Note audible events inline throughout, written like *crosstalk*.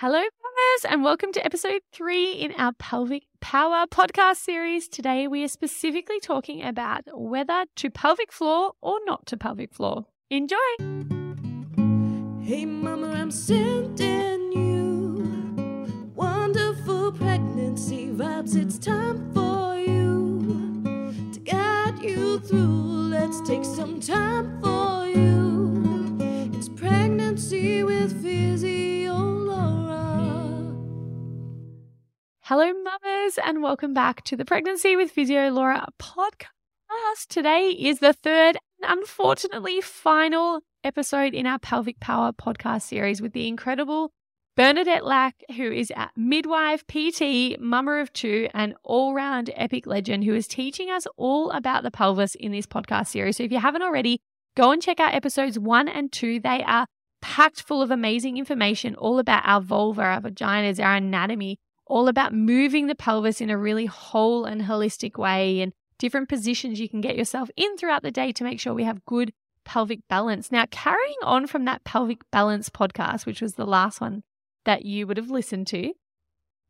Hello, mamas, and welcome to episode three in our Pelvic Power podcast series. Today, we are specifically talking about whether to pelvic floor or not to pelvic floor. Enjoy! Hey, mama, I'm sending you wonderful pregnancy vibes. It's time for you to guide you through. Let's take some time for you. It's pregnancy with Physio Hello, mamas, and welcome back to the Pregnancy with Physio Laura podcast. Today is the third and unfortunately final episode in our Pelvic Power podcast series with the incredible Bernadette Lack, who is a midwife, PT, mama of two, and all round epic legend who is teaching us all about the pelvis in this podcast series. So if you haven't already, go and check out episodes one and two. They are packed full of amazing information all about our vulva, our vaginas, our anatomy, all about moving the pelvis in a really whole and holistic way and different positions you can get yourself in throughout the day to make sure we have good pelvic balance. Now, carrying on from that pelvic balance podcast, which was the last one that you would have listened to,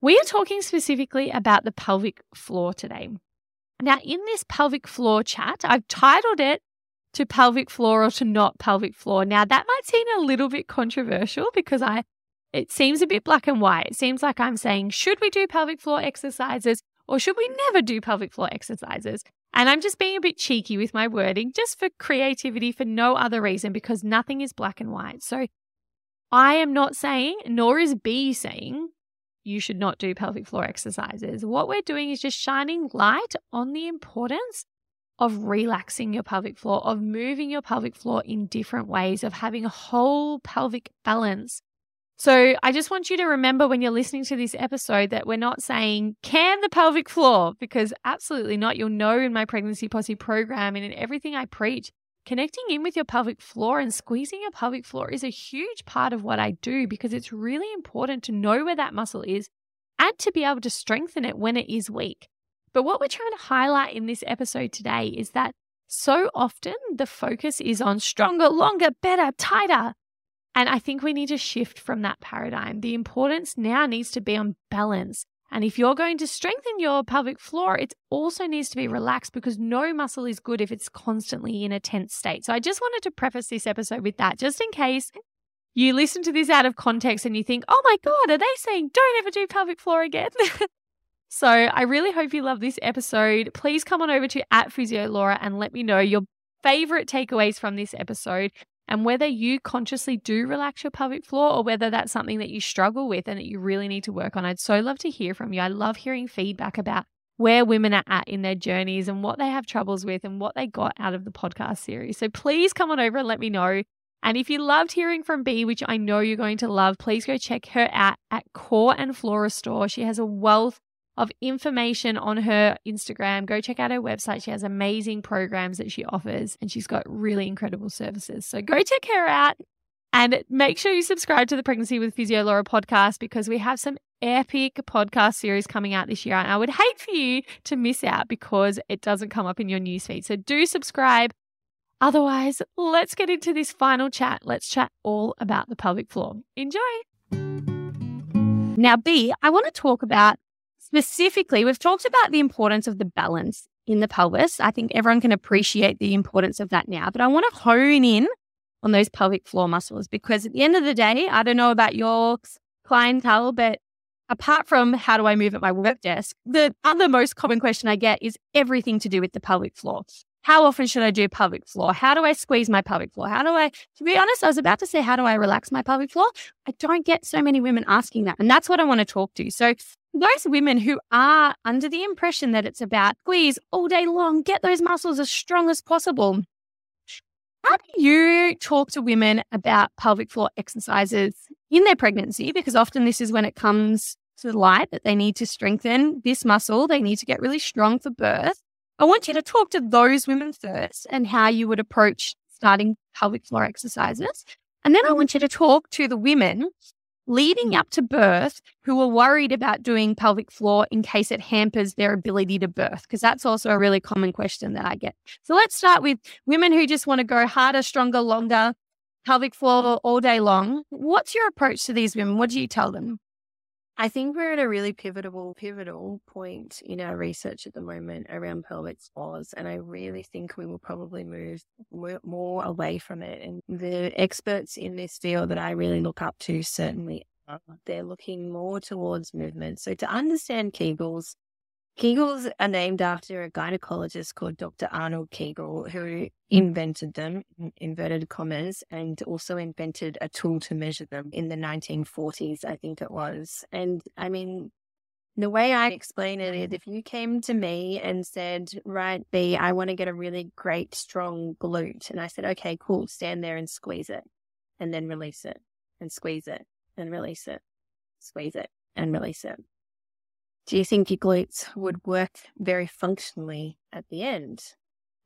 we are talking specifically about the pelvic floor today. Now, in this pelvic floor chat, I've titled it to pelvic floor or to not pelvic floor. Now, that might seem a little bit controversial because I it seems a bit black and white. It seems like I'm saying, should we do pelvic floor exercises or should we never do pelvic floor exercises? And I'm just being a bit cheeky with my wording, just for creativity, for no other reason, because nothing is black and white. So I am not saying, nor is B saying, you should not do pelvic floor exercises. What we're doing is just shining light on the importance of relaxing your pelvic floor, of moving your pelvic floor in different ways, of having a whole pelvic balance. So I just want you to remember when you're listening to this episode that we're not saying can the pelvic floor because absolutely not. You'll know in my pregnancy posse program and in everything I preach, connecting in with your pelvic floor and squeezing your pelvic floor is a huge part of what I do because it's really important to know where that muscle is and to be able to strengthen it when it is weak. But what we're trying to highlight in this episode today is that so often the focus is on stronger, longer, better, tighter. And I think we need to shift from that paradigm. The importance now needs to be on balance. And if you're going to strengthen your pelvic floor, it also needs to be relaxed because no muscle is good if it's constantly in a tense state. So I just wanted to preface this episode with that, just in case you listen to this out of context and you think, oh my God, are they saying don't ever do pelvic floor again? *laughs* so I really hope you love this episode. Please come on over to at Physio Laura and let me know your favorite takeaways from this episode and whether you consciously do relax your pelvic floor or whether that's something that you struggle with and that you really need to work on. I'd so love to hear from you. I love hearing feedback about where women are at in their journeys and what they have troubles with and what they got out of the podcast series. So please come on over and let me know. And if you loved hearing from B, which I know you're going to love, please go check her out at Core and Floor Restore. She has a wealth of information on her Instagram. Go check out her website. She has amazing programs that she offers and she's got really incredible services. So go check her out and make sure you subscribe to the Pregnancy with Physio Laura podcast because we have some epic podcast series coming out this year. And I would hate for you to miss out because it doesn't come up in your newsfeed. So do subscribe. Otherwise, let's get into this final chat. Let's chat all about the pelvic floor. Enjoy. Now, B, I want to talk about specifically, we've talked about the importance of the balance in the pelvis. I think everyone can appreciate the importance of that now, but I want to hone in on those pelvic floor muscles because at the end of the day, I don't know about your clientele, but apart from how do I move at my work desk, the other most common question I get is everything to do with the pelvic floor. How often should I do pelvic floor? How do I squeeze my pelvic floor? How do I, to be honest, I was about to say, how do I relax my pelvic floor? I don't get so many women asking that. And that's what I want to talk to. So those women who are under the impression that it's about squeeze all day long, get those muscles as strong as possible. How do you talk to women about pelvic floor exercises in their pregnancy? Because often this is when it comes to light that they need to strengthen this muscle, they need to get really strong for birth. I want you to talk to those women first and how you would approach starting pelvic floor exercises. And then I want you to talk to the women leading up to birth who are worried about doing pelvic floor in case it hampers their ability to birth? Because that's also a really common question that I get. So let's start with women who just want to go harder, stronger, longer. pelvic floor all day long. What's your approach to these women? What do you tell them? I think we're at a really pivotal, pivotal point in our research at the moment around pelvic floors. And I really think we will probably move more away from it. And the experts in this field that I really look up to certainly. Uh-huh. They're looking more towards movement. So to understand Kegels, Kegels are named after a gynecologist called Dr. Arnold Kegel, who hmm. invented them, inverted commas, and also invented a tool to measure them in the 1940s, I think it was. And I mean, the way I explain it is if you came to me and said, Right, B, I want to get a really great, strong glute. And I said, Okay, cool, stand there and squeeze it, and then release it, and squeeze it, and release it, squeeze it, and release it do you think your glutes would work very functionally at the end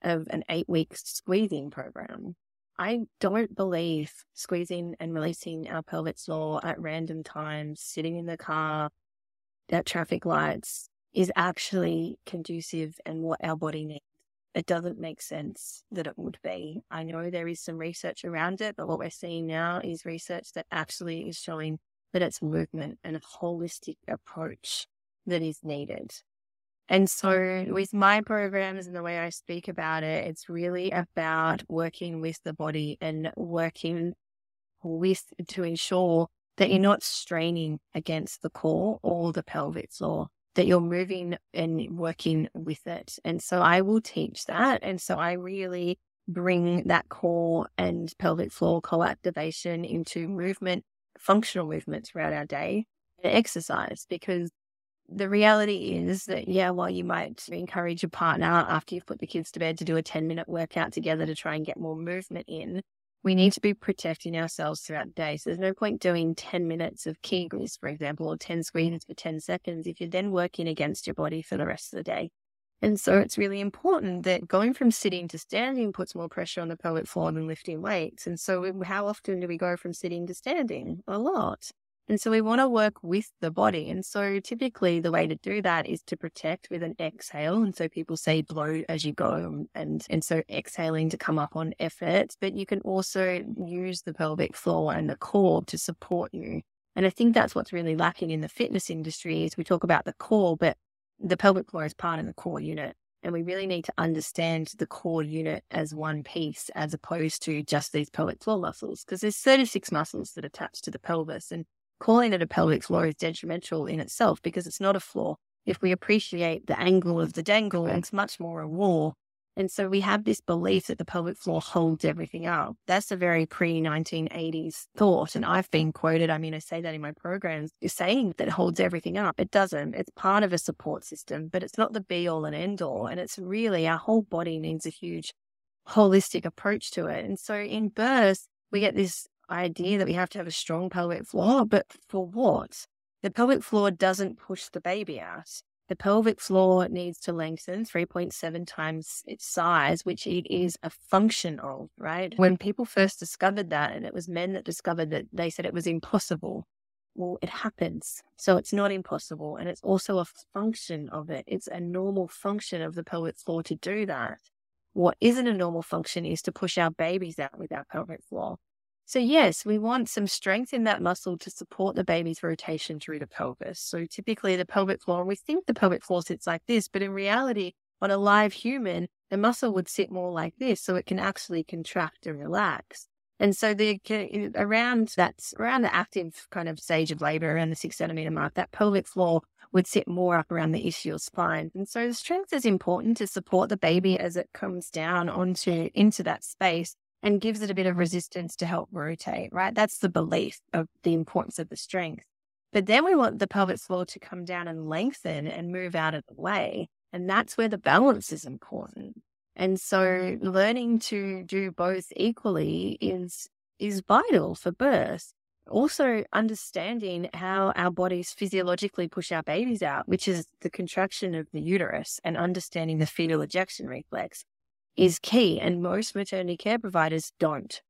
of an eight week squeezing program? I don't believe squeezing and releasing our pelvic floor at random times, sitting in the car at traffic lights, is actually conducive and what our body needs. It doesn't make sense that it would be. I know there is some research around it, but what we're seeing now is research that actually is showing that it's movement and a holistic approach that is needed. And so, mm-hmm. with my programs and the way I speak about it, it's really about working with the body and working with to ensure that you're not straining against the core or the pelvic floor, that you're moving and working with it. And so, I will teach that. And so, I really bring that core and pelvic floor co activation into movement, functional movement throughout our day and exercise because the reality is that, yeah, while you might encourage your partner after you've put the kids to bed to do a 10 minute workout together to try and get more movement in, we need to be protecting ourselves throughout the day. So there's no point doing 10 minutes of Kegels, for example, or 10 squeezes for 10 seconds if you're then working against your body for the rest of the day. And so it's really important that going from sitting to standing puts more pressure on the pelvic floor than lifting weights. And so how often do we go from sitting to standing? A lot. And so we want to work with the body. And so typically the way to do that is to protect with an exhale. And so people say blow as you go um, and, and so exhaling to come up on effort, but you can also use the pelvic floor and the core to support you. And I think that's what's really lacking in the fitness industry is we talk about the core, but the pelvic floor is part of the core unit. And we really need to understand the core unit as one piece as opposed to just these pelvic floor muscles because there's 36 muscles that attach to the pelvis. And calling it a pelvic floor is detrimental in itself because it's not a floor. If we appreciate the angle of the dangle, it's much more a wall. And so we have this belief that the pelvic floor holds everything up. That's a very pre 1980s thought. And I've been quoted, I mean, I say that in my programs, saying that it holds everything up. It doesn't. It's part of a support system, but it's not the be all and end all. And it's really our whole body needs a huge holistic approach to it. And so in birth, we get this idea that we have to have a strong pelvic floor, but for what? The pelvic floor doesn't push the baby out. The pelvic floor needs to lengthen 3.7 times its size, which it is a function of, right? When people first discovered that, and it was men that discovered that, they said it was impossible. Well, it happens. So it's not impossible. And it's also a function of it. It's a normal function of the pelvic floor to do that. What isn't a normal function is to push our babies out with our pelvic floor. So, yes, we want some strength in that muscle to support the baby's rotation through the pelvis. So, typically, the pelvic floor, we think the pelvic floor sits like this, but in reality, on a live human, the muscle would sit more like this so it can actually contract and relax. And so the uh, around that around the active kind of stage of labor around the six centimeter mark, that pelvic floor would sit more up around the ischial spine. And so the strength is important to support the baby as it comes down onto into that space and gives it a bit of resistance to help rotate, right? That's the belief of the importance of the strength. But then we want the pelvic floor to come down and lengthen and move out of the way. And that's where the balance is important. And so mm-hmm. learning to do both equally is is vital for birth. Also understanding how our bodies physiologically push our babies out, which is the contraction of the uterus and understanding the fetal ejection reflex is key. And most maternity care providers don't.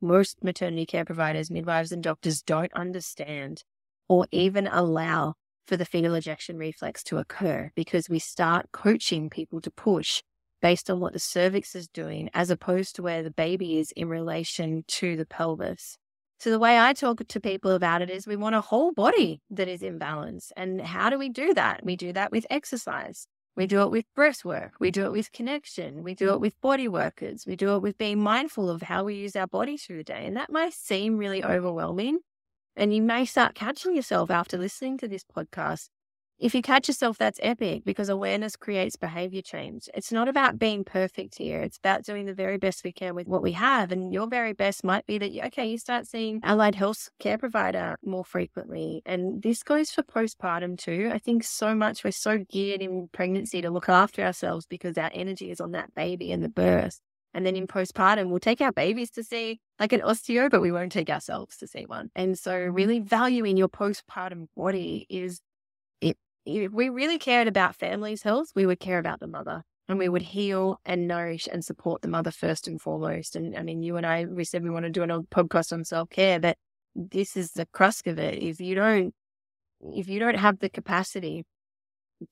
Most maternity care providers, midwives, and doctors don't understand or even allow for the fetal ejection reflex to occur because we start coaching people to push based on what the cervix is doing, as opposed to where the baby is in relation to the pelvis. So the way I talk to people about it is we want a whole body that is in balance. And how do we do that? We do that with exercise. We do it with breath work. We do it with connection. We do it with body workers. We do it with being mindful of how we use our body through the day. And that might seem really overwhelming. And you may start catching yourself after listening to this podcast if you catch yourself, that's epic because awareness creates behavior change. It's not about being perfect here. It's about doing the very best we can with what we have. And your very best might be that, okay, you start seeing allied health care provider more frequently. And this goes for postpartum too. I think so much we're so geared in pregnancy to look after ourselves because our energy is on that baby and the birth. And then in postpartum, we'll take our babies to see like an osteo, but we won't take ourselves to see one. And so, mm-hmm. really valuing your postpartum body is if we really cared about families' health, we would care about the mother and we would heal and nourish and support the mother first and foremost. And I mean, you and I, we said we want to do an old podcast on self care, but this is the crux of it. If you don't, mm. if you don't have the capacity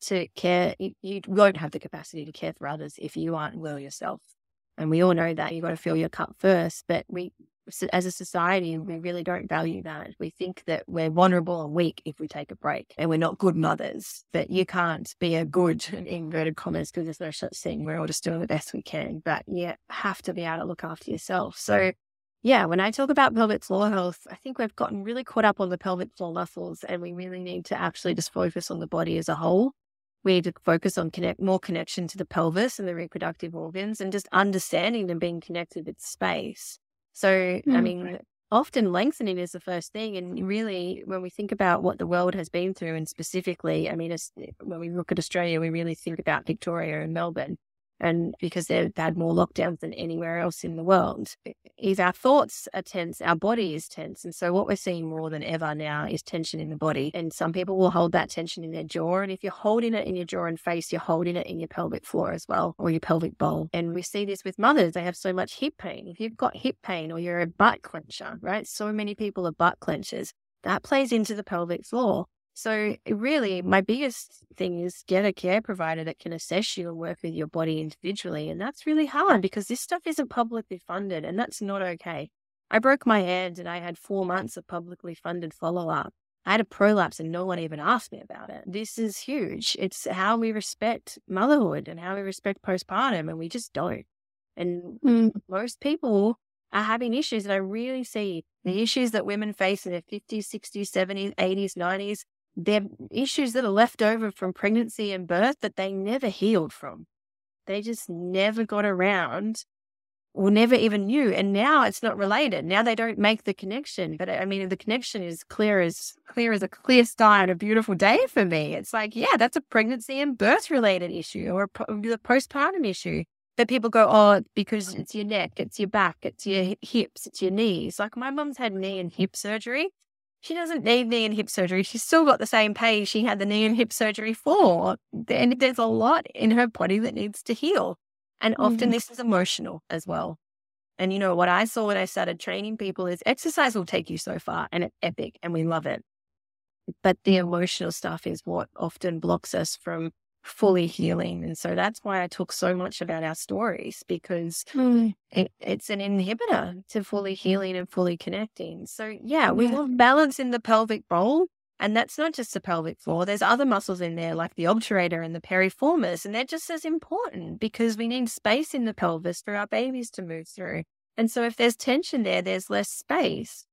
to care, you won't have the capacity to care for others if you aren't well yourself. And we all know that you've got to fill your cup first, but we, as a society, we really don't value that. We think that we're vulnerable and weak if we take a break and we're not good mothers, that you can't be a good, *laughs* in inverted commas, because there's no such thing. We're all just doing the best we can, but you have to be able to look after yourself. So, yeah, when I talk about pelvic floor health, I think we've gotten really caught up on the pelvic floor muscles and we really need to actually just focus on the body as a whole. We need to focus on connect more connection to the pelvis and the reproductive organs and just understanding them being connected with space. So, mm. I mean, often lengthening is the first thing. And really, when we think about what the world has been through, and specifically, I mean, when we look at Australia, we really think about Victoria and Melbourne and because they've had more lockdowns than anywhere else in the world. If our thoughts are tense, our body is tense. And so what we're seeing more than ever now is tension in the body. And some people will hold that tension in their jaw. And if you're holding it in your jaw and face, you're holding it in your pelvic floor as well, or your pelvic bowl. And we see this with mothers. They have so much hip pain. If you've got hip pain or you're a butt clencher, right? So many people are butt clenchers. That plays into the pelvic floor. So, really, my biggest thing is get a care provider that can assess you and work with your body individually. And that's really hard because this stuff isn't publicly funded, and that's not okay. I broke my hand and I had four months of publicly funded follow up. I had a prolapse and no one even asked me about it. This is huge. It's how we respect motherhood and how we respect postpartum, and we just don't. And mm. most people are having issues. And I really see the issues that women face in their 50s, 60s, 70s, 80s, 90s they're issues that are left over from pregnancy and birth that they never healed from. They just never got around or never even knew. And now it's not related. Now they don't make the connection. But I mean, the connection is clear as clear as a clear sky on a beautiful day for me. It's like, yeah, that's a pregnancy and birth related issue or a postpartum issue. that people go, oh, because it's your neck, it's your back, it's your hips, it's your knees. Like my mom's had knee and hip surgery. She doesn't need knee and hip surgery. She's still got the same pain she had the knee and hip surgery for. And there's a lot in her body that needs to heal. And often mm-hmm. this is emotional as well. And you know what I saw when I started training people is exercise will take you so far and it's epic and we love it. But the emotional stuff is what often blocks us from fully healing. And so that's why I talk so much about our stories because mm. it, it's an inhibitor to fully healing and fully connecting. So, yeah, we yeah. want balance in the pelvic bowl. And that's not just the pelvic floor. There's other muscles in there like the obturator and the piriformis, and they're just as important because we need space in the pelvis for our babies to move through. And so if there's tension there, there's less space.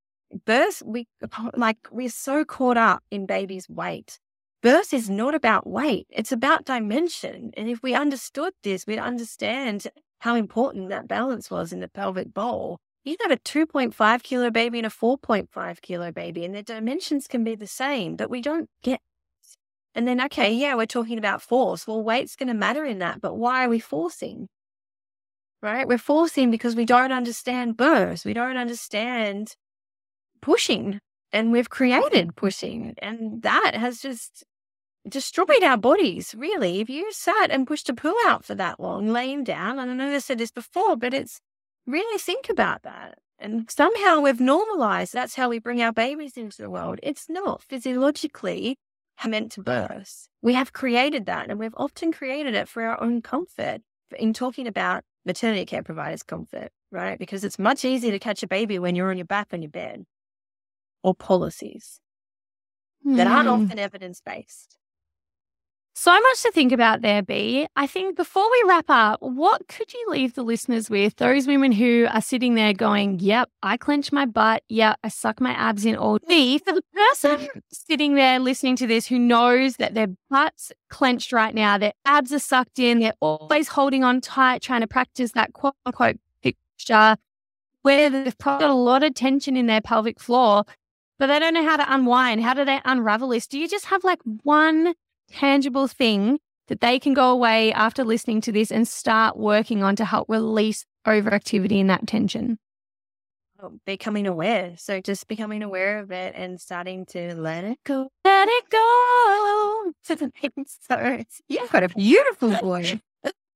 Birth, we *laughs* like we're so caught up in baby's weight birth is not about weight, it's about dimension. And if we understood this, we'd understand how important that balance was in the pelvic bowl. You got a 2.5 kilo baby and a 4.5 kilo baby, and their dimensions can be the same, but we don't get. And then, okay, yeah, we're talking about force. Well, weight's going to matter in that, but why are we forcing? Right? We're forcing because we don't understand birth. We don't understand pushing, and we've created pushing. And that has just destroyed our bodies, really. If you sat and pushed a poo out for that long, laying down, and I know I said this before, but it's really think about that. And somehow we've normalized that's how we bring our babies into the world. It's not physiologically meant to birth. We have created that and we've often created it for our own comfort. in talking about maternity care providers' comfort, right? Because it's much easier to catch a baby when you're on your back on your bed or policies that aren't Hmm. often evidence based. So much to think about there, B. I think before we wrap up, what could you leave the listeners with? Those women who are sitting there going, Yep, I clench my butt. Yep, I suck my abs in all day. For the person sitting there listening to this who knows that their butt's clenched right now, their abs are sucked in, they're always holding on tight, trying to practice that quote unquote picture where they've probably got a lot of tension in their pelvic floor, but they don't know how to unwind. How do they unravel this? Do you just have like one tangible thing that they can go away after listening to this and start working on to help release overactivity and that tension? Oh, Becoming aware. So just becoming aware of it and starting to let it go. Let it go. *laughs* so you've got a beautiful voice.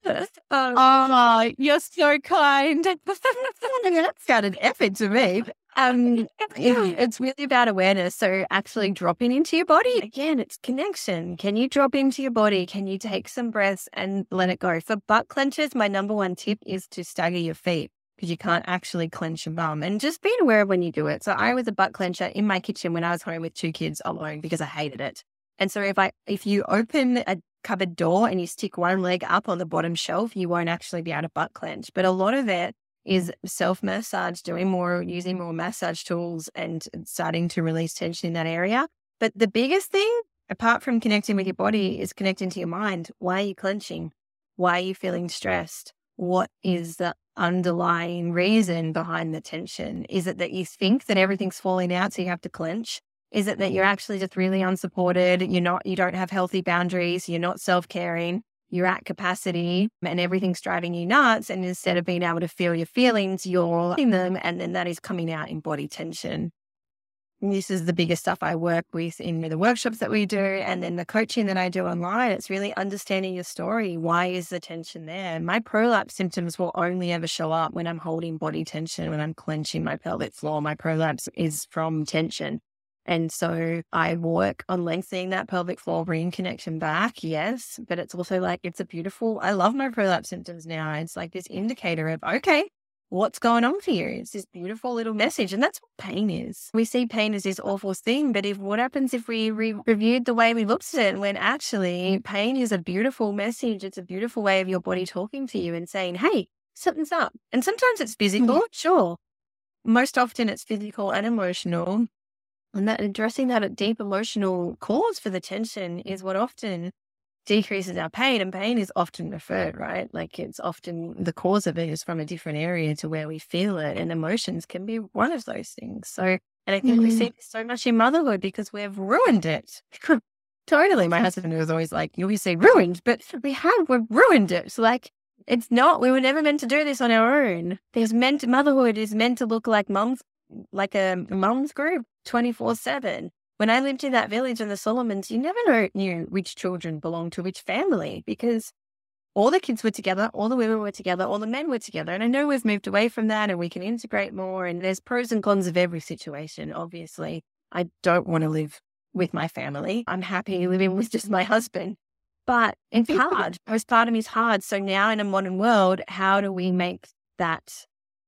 Um, *laughs* Oh, *laughs* you're so kind. *laughs* that sounded epic to me. Um, it's really about awareness. So actually dropping into your body again, it's connection. Can you drop into your body? Can you take some breaths and let it go? For butt clenches, my number one tip is to stagger your feet because you can't actually clench your bum and just being aware of when you do it. So I was a butt clencher in my kitchen when I was home with two kids alone because I hated it. And so if I if you open a cupboard door and you stick one leg up on the bottom shelf, you won't actually be able to butt clench. But a lot of it mm. is self massage, doing more, using more massage tools and starting to release tension in that area. But the biggest thing, apart from connecting with your body, is connecting to your mind. Why are you clenching? Why are you feeling stressed? What is the underlying reason behind the tension? Is it that you think that everything's falling out, so you have to clench? Is it that you're mm-hmm. actually just really unsupported? You're not, you don't have healthy boundaries. You're not self caring you're at capacity and everything's driving you nuts. And instead of being able to feel your feelings, you're letting them. And then that is coming out in body tension. And this is the biggest stuff I work with in the workshops that we do. And then the coaching that I do online. It's really understanding your story. Why is the tension there? My prolapse symptoms will only ever show up when I'm holding body tension, when I'm clenching my pelvic floor. My prolapse is from tension. And so I work on lengthening that pelvic floor, bringing connection back. Yes. But it's also like, it's a beautiful, I love my prolapse symptoms now. It's like this indicator of, okay, what's going on for you? It's this beautiful little message. And that's what pain is. We see pain as this awful thing. But if what happens if we re- reviewed the way we looked at it when actually pain is a beautiful message? It's a beautiful way of your body talking to you and saying, hey, something's up. And sometimes it's mm. physical, sure. Most often it's physical and emotional. And that addressing that deep emotional cause for the tension is what often decreases our pain. And pain is often referred, right? Like it's often the cause of it is from a different area to where we feel it. And emotions can be one of those things. So, and I think we Mhm. see this so much in motherhood because we've ruined it. *laughs* totally. My husband was always like, you always say ruined, but we have, we've ruined it. So like, it's not, we were never meant to do this on our own. There's meant, motherhood is meant to look like mums, like a mum's group 24 7. When I lived in that village in the Solomons, you never know, knew which children belonged to which family because all the kids were together, all the women were together, all the men were together. And I know we've moved away from that and we can integrate more. And there's pros and cons of every situation, obviously. I don't want to live with my family. I'm happy living with just my husband. But it's *laughs* hard. Postpartum is hard. So now in a modern world, how do we make that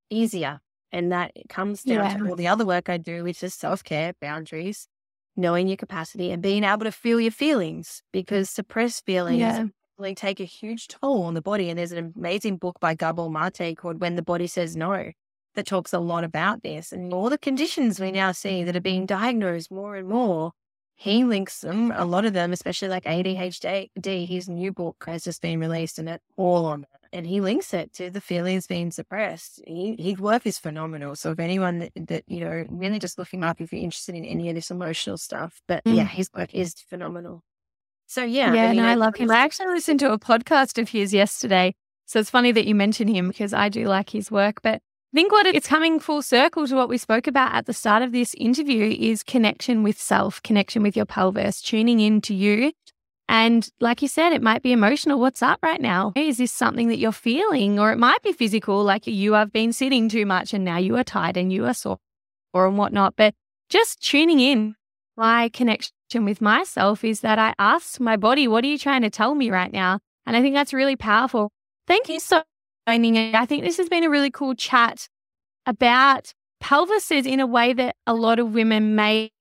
easier? And that comes down Yeah. to all the other work I do, which is self care, boundaries, knowing your capacity, and being able to feel your feelings because suppressed feelings Yeah. really take a huge toll on the body. And there's an amazing book by Gabor Mate called When the Body Says No that talks a lot about this and all the conditions we now see that are being diagnosed more and more. He links them, a lot of them, especially like ADHD. His new book has just been released and it's all on it. And he links it to the feelings being suppressed. He, his work is phenomenal. So if anyone that, that, you know, really just look him up if you're interested in any of this emotional stuff. But Mm. yeah, his work is phenomenal. So yeah. Yeah, mean, no, I I- love him. I actually listened to a podcast of his yesterday. So it's funny that you mention him because I do like his work. But I think what it's coming full circle to what we spoke about at the start of this interview is connection with self, connection with your pelvis, tuning in to you. And like you said, it might be emotional. What's up right now? Is this something that you're feeling? Or it might be physical, like you have been sitting too much and now you are tired and you are sore or and whatnot. But just tuning in. My connection with myself is that I asked my body, what are you trying to tell me right now? And I think that's really powerful. Thank you so joining. I think this has been a really cool chat about pelvises in a way that a lot of women may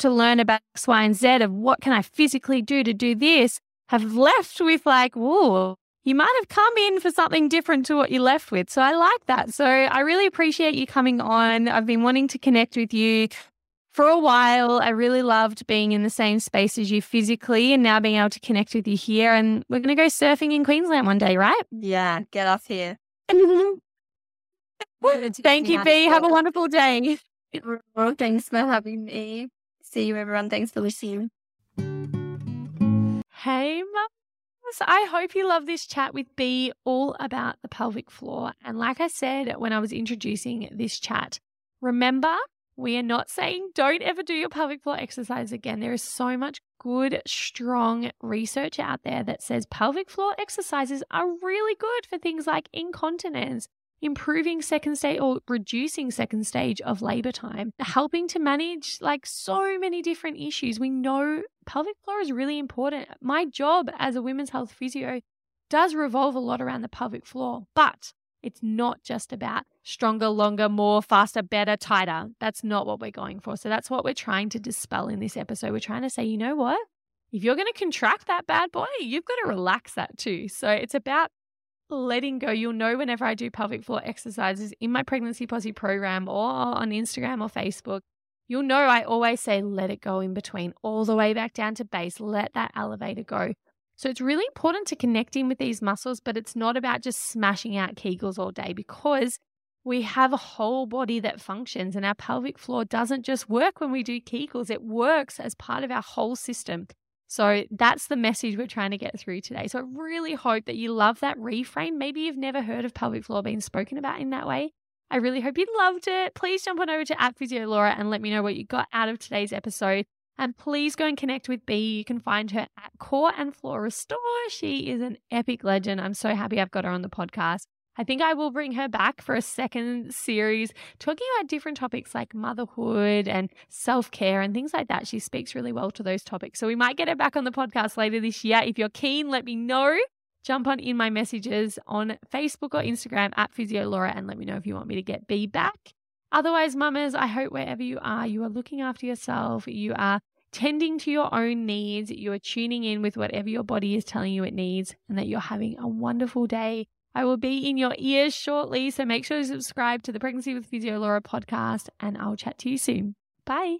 to learn about X, Y, and Z of what can I physically do to do this have left with like, whoa, you might have come in for something different to what you left with. So I like that. So I really appreciate you coming on. I've been wanting to connect with you for a while. I really loved being in the same space as you physically and now being able to connect with you here. And we're going to go surfing in Queensland one day, right? Yeah, get us here. *laughs* Thank you, B. Have a wonderful day. *laughs* Thanks for having me. See you, everyone. Thanks for listening. Hey, mums. I hope you love this chat with B all about the pelvic floor. And like I said when I was introducing this chat, remember, we are not saying don't ever do your pelvic floor exercise again. There is so much good, strong research out there that says pelvic floor exercises are really good for things like incontinence, improving second stage or reducing second stage of labor time, helping to manage like so many different issues. We know pelvic floor is really important. My job as a women's health physio does revolve a lot around the pelvic floor, but it's not just about stronger, longer, more, faster, better, tighter. That's not what we're going for. So that's what we're trying to dispel in this episode. We're trying to say, you know what? If you're going to contract that bad boy, you've got to relax that too. So it's about letting go. You'll know whenever I do pelvic floor exercises in my pregnancy posse program or on Instagram or Facebook. You'll know I always say, let it go in between, all the way back down to base. Let that elevator go. So it's really important to connect in with these muscles, but it's not about just smashing out Kegels all day because we have a whole body that functions and our pelvic floor doesn't just work when we do Kegels, it works as part of our whole system. So that's the message we're trying to get through today. So I really hope that you love that reframe. Maybe you've never heard of pelvic floor being spoken about in that way. I really hope you loved it. Please jump on over to at Physio Laura and let me know what you got out of today's episode. And please go and connect with B. You can find her at Core and Floor Restore. She is an epic legend. I'm so happy I've got her on the podcast. I think I will bring her back for a second series talking about different topics like motherhood and self care and things like that. She speaks really well to those topics. So we might get her back on the podcast later this year. If you're keen, let me know. Jump on in my messages on Facebook or Instagram at Physio Laura and let me know if you want me to get B back. Otherwise, mamas, I hope wherever you are, you are looking after yourself. You are tending to your own needs. You are tuning in with whatever your body is telling you it needs, and that you're having a wonderful day I will be in your ears shortly, so make sure to subscribe to the Pregnancy with Physio Laura podcast, and I'll chat to you soon. Bye.